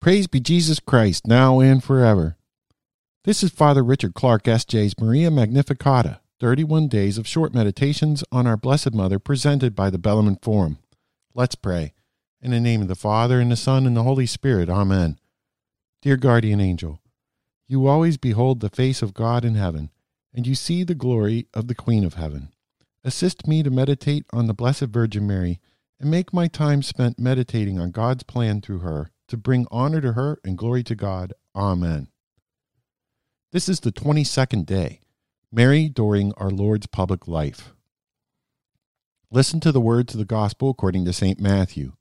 Praise be Jesus Christ, now and forever. This is Father Richard Clarke, S.J.'s Maria Magnificata, 31 days of short meditations on our Blessed Mother presented by the Bellarmine Forum. Let's pray. In the name of the Father, and the Son, and the Holy Spirit. Amen. Dear guardian angel, you always behold the face of God in heaven, and you see the glory of the Queen of heaven. Assist me to meditate on the Blessed Virgin Mary, and make my time spent meditating on God's plan through her to bring honor to her and glory to God. Amen. This is the 22nd day, Mary during our Lord's public life. Listen to the words of the gospel according to St. Matthew.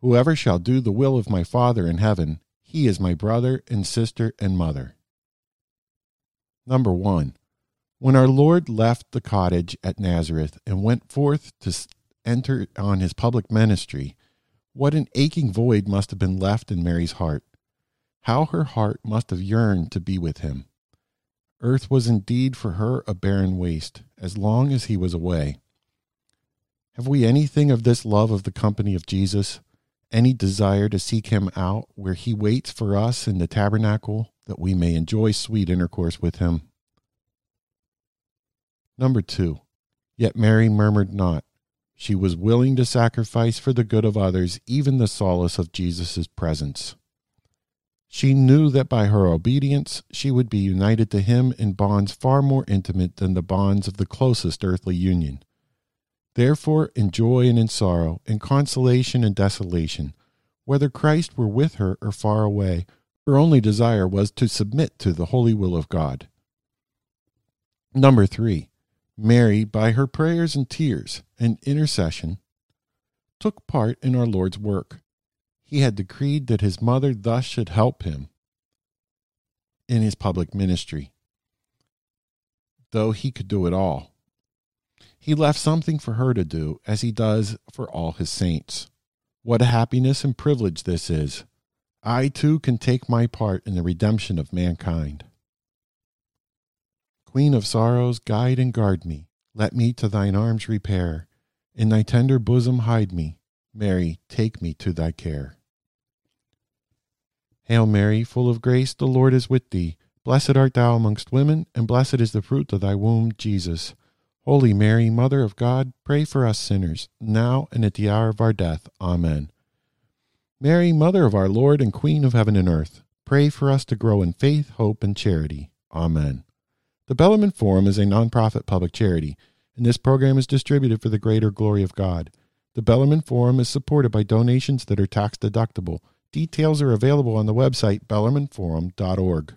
Whoever shall do the will of my Father in heaven, he is my brother and sister and mother. Number one, when our Lord left the cottage at Nazareth and went forth to enter on his public ministry, what an aching void must have been left in Mary's heart. How her heart must have yearned to be with him. Earth was indeed for her a barren waste, as long as he was away. Have we anything of this love of the company of Jesus? Any desire to seek him out where he waits for us in the tabernacle that we may enjoy sweet intercourse with him? Number two, yet Mary murmured not. She was willing to sacrifice for the good of others even the solace of Jesus' presence. She knew that by her obedience she would be united to him in bonds far more intimate than the bonds of the closest earthly union. Therefore, in joy and in sorrow, in consolation and desolation, whether Christ were with her or far away, her only desire was to submit to the holy will of God. Number three, Mary, by her prayers and tears and intercession, took part in our Lord's work. He had decreed that his mother thus should help him in his public ministry, though he could do it all. He left something for her to do, as he does for all his saints. What a happiness and privilege this is! I too can take my part in the redemption of mankind. Queen of sorrows, guide and guard me. Let me to thine arms repair. In thy tender bosom hide me. Mary, take me to thy care. Hail Mary, full of grace, the Lord is with thee. Blessed art thou amongst women, and blessed is the fruit of thy womb, Jesus. Holy Mary, Mother of God, pray for us sinners, now and at the hour of our death. Amen. Mary, Mother of our Lord and Queen of heaven and earth, pray for us to grow in faith, hope, and charity. Amen. The Bellarmine Forum is a nonprofit public charity, and this program is distributed for the greater glory of God. The Bellarmine Forum is supported by donations that are tax deductible. Details are available on the website bellarmineforum.org.